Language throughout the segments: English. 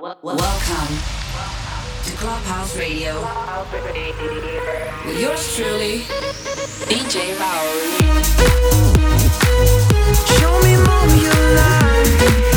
Welcome to Clubhouse Radio with yours truly, DJ Maori. Show me more your This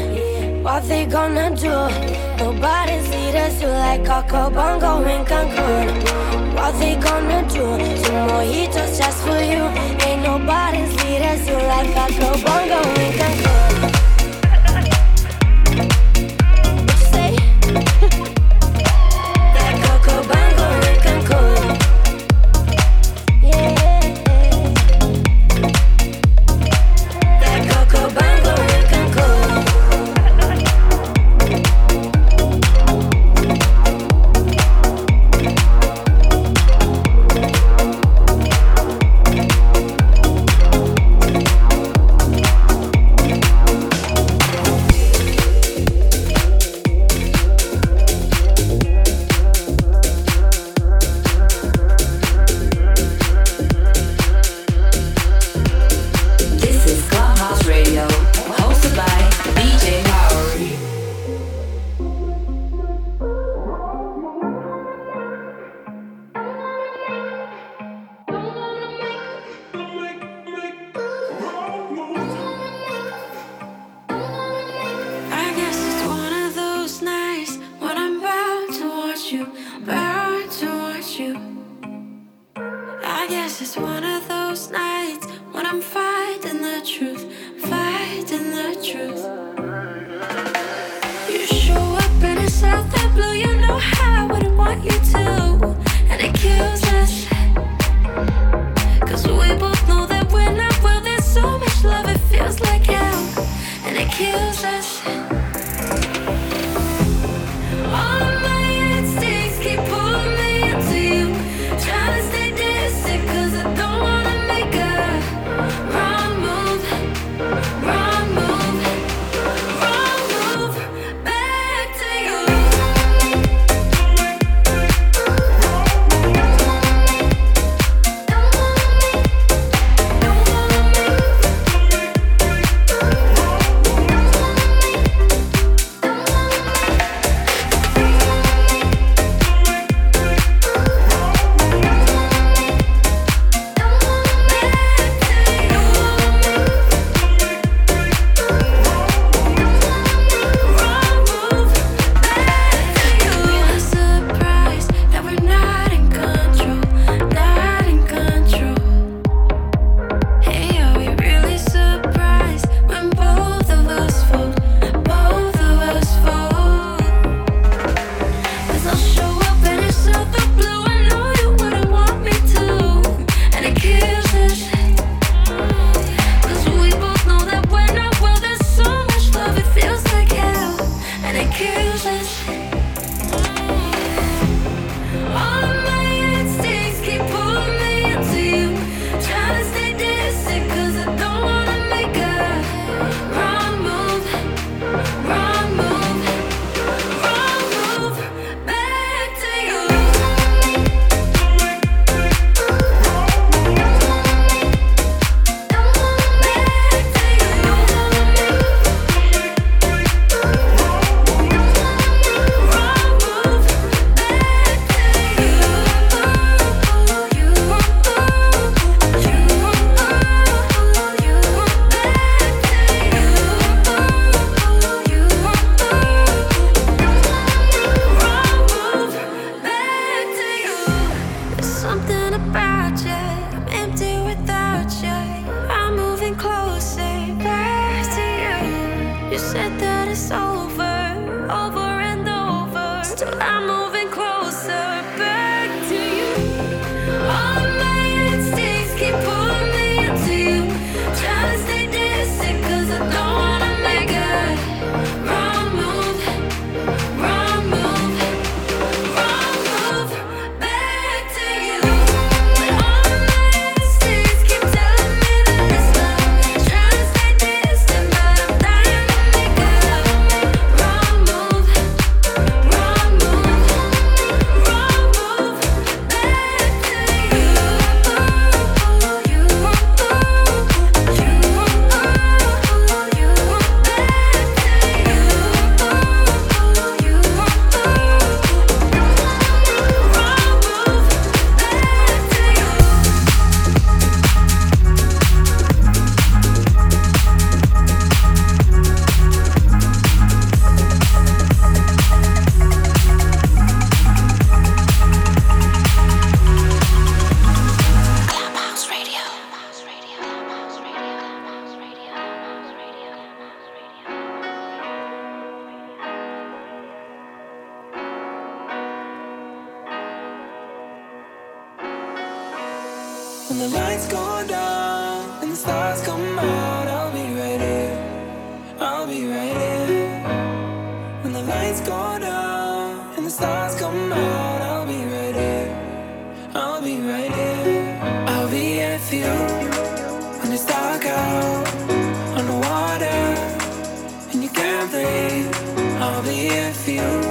on. What they gonna do? Nobody see us, you like Coco Bongo in Cancun. What they gonna do? Two mojitos just for you. Ain't nobody see us, you like Coco Bongo in Cancun. Something about you. feel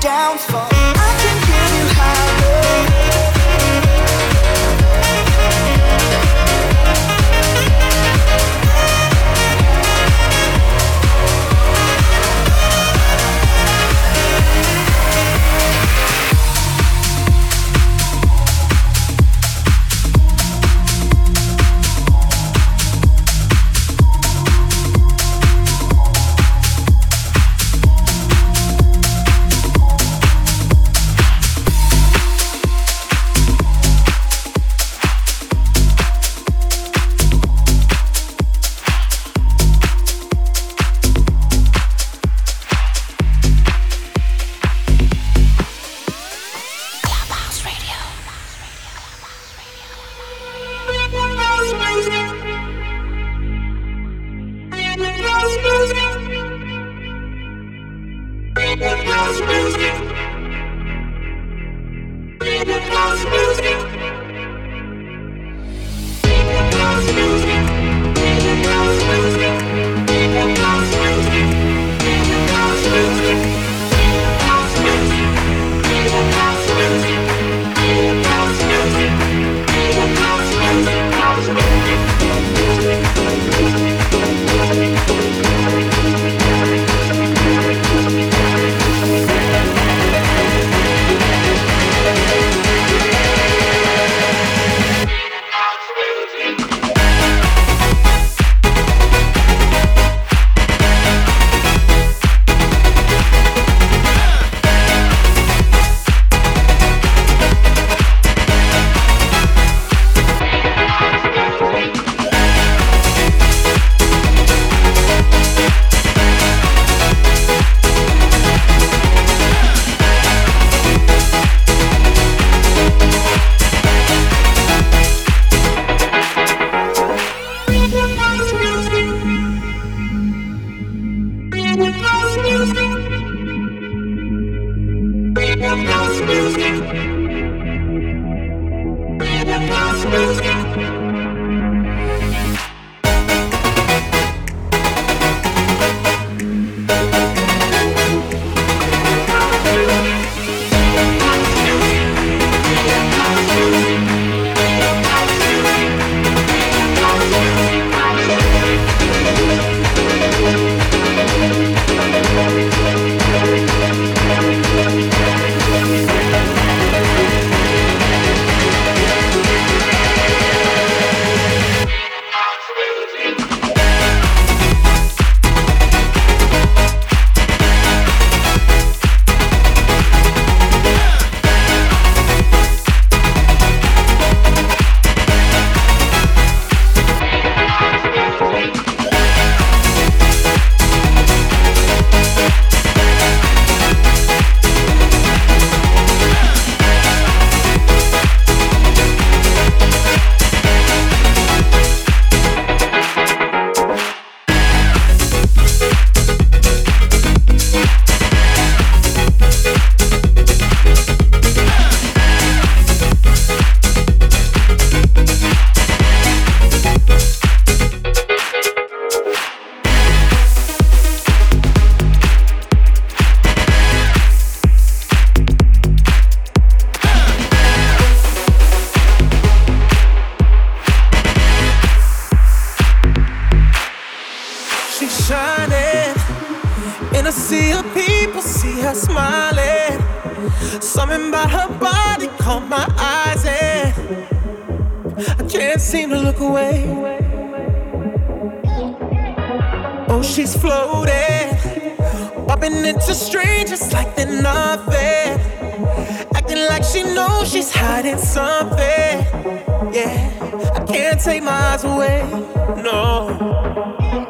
downfall. Sea of people, see her smiling. Something about her body caught my eyes, and I can't seem to look away. Oh, she's floating, bumping into strangers like they're nothing. Acting like she knows she's hiding something. Yeah, I can't take my eyes away. No.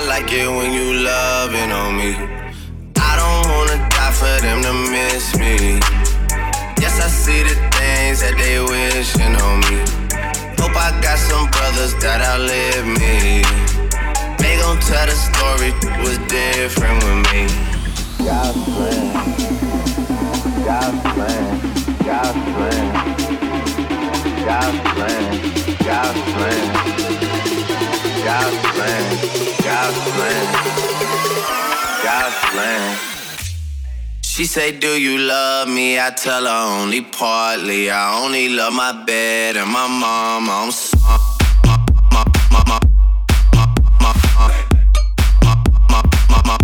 I like it when you loving on me. I don't wanna die for them to miss me. Yes, I see the things that they wishing on me. Hope I got some brothers that outlive me. They gon' tell the story was different with me. God a plan, got a plan, God a plan, got plan, got plan. God's plan, God's plan, God's plan. She say, Do you love me? I tell her only partly. I only love my bed and my mom. I'm sorry.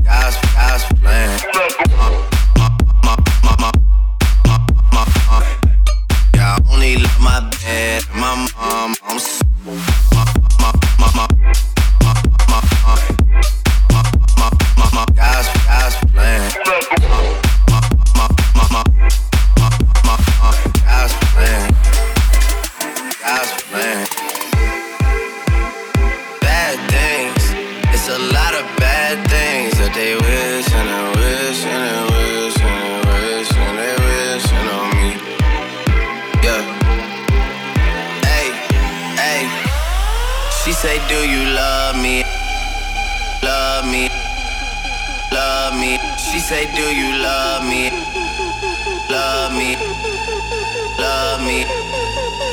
God's, God's plan. my bed, my mom, I'm sorry. say, do you love me? Love me. Love me.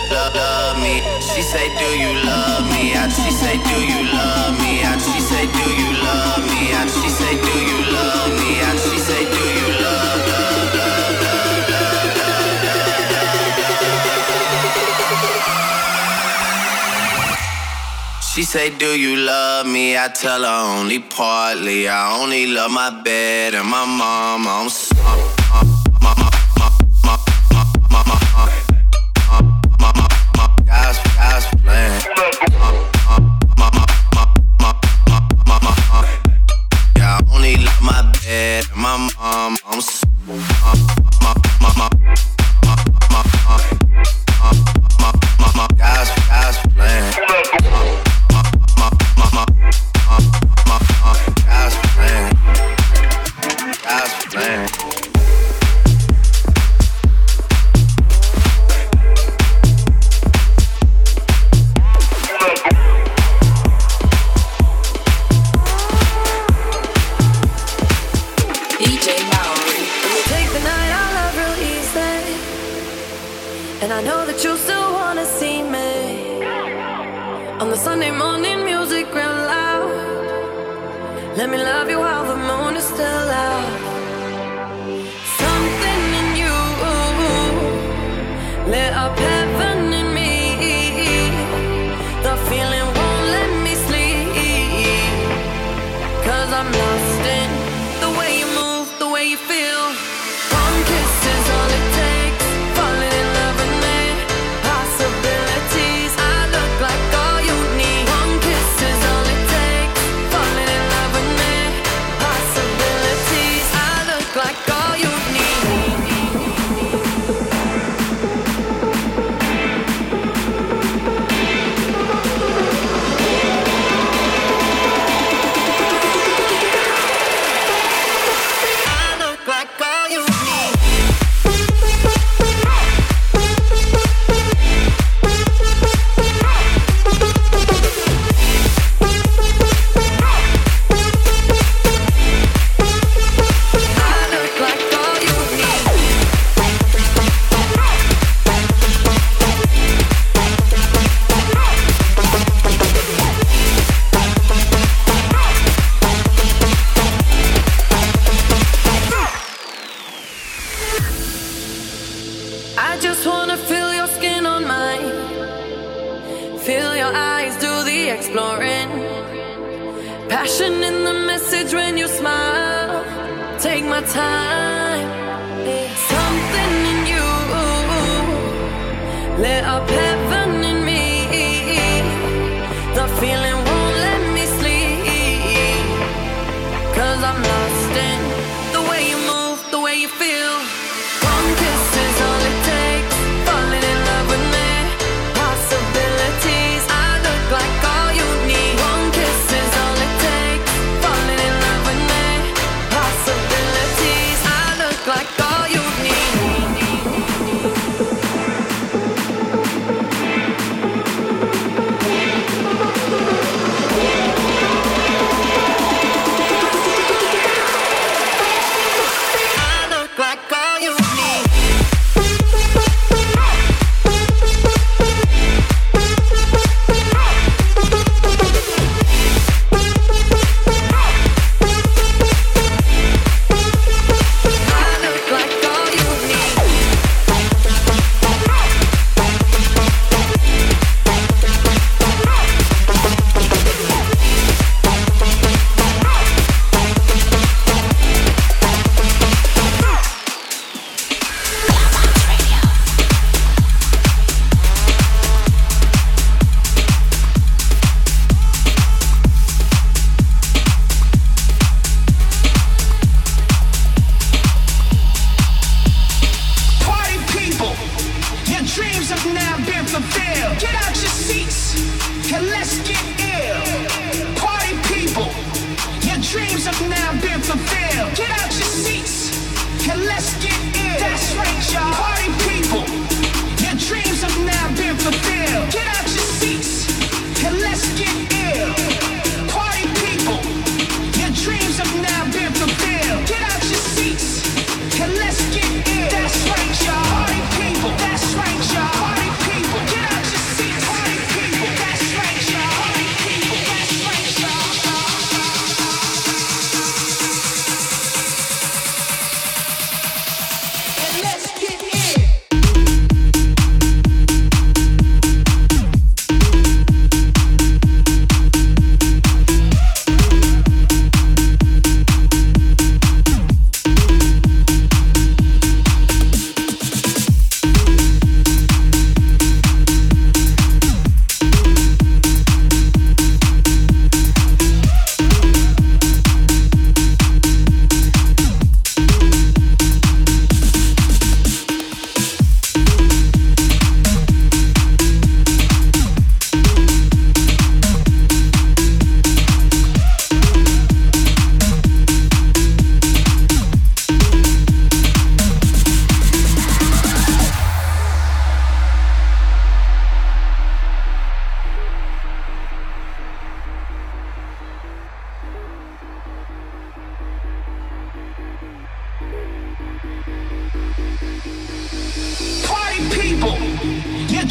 Love, love me. She say, do you love me? And she say, do you love me? And she say, do you love me? And she say, do you love me? She say, Do you love me? I tell her only partly. I only love my bed and my mom. I'm my mom, I'm so, my, my, my, my.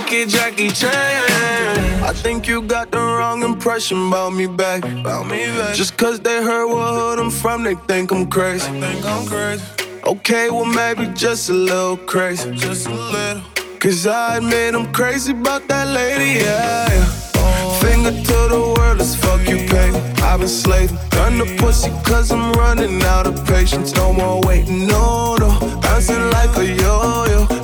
Kick it, Jackie Chan. I think you got the wrong impression about me back. About me back. Just cause they heard what hood I'm from, they think I'm crazy. They think I'm crazy. Okay, well maybe just a little crazy. Just a little. Cause I admit I'm crazy about that lady, yeah. yeah. Finger to the world, let's fuck you, baby. I've been slaving. Done the pussy cause I'm running out of patience. No more waiting, no, no. Bouncing like a yo-yo.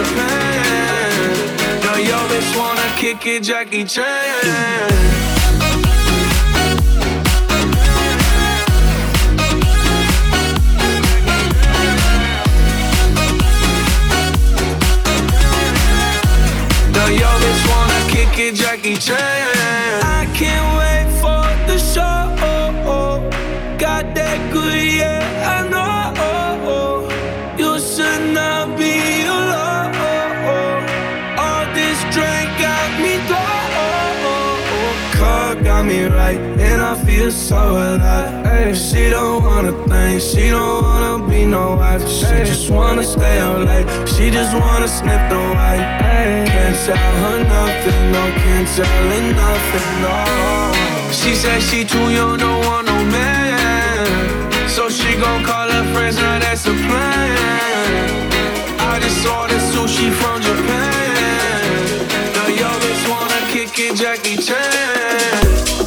Yo wanna kick it, Jackie Chan. Wanna kick it, Jackie Chan. So alive. Ay, she don't wanna think, she don't wanna be no wife. She just wanna stay out late, she just wanna sniff the white. Ay, can't tell her nothing, no, can't tell her nothing, no. She said she too young, don't want no man. So she gon' call her friends, now that's a plan. I just ordered sushi from Japan. Now yo bitch wanna kick it, Jackie Chan.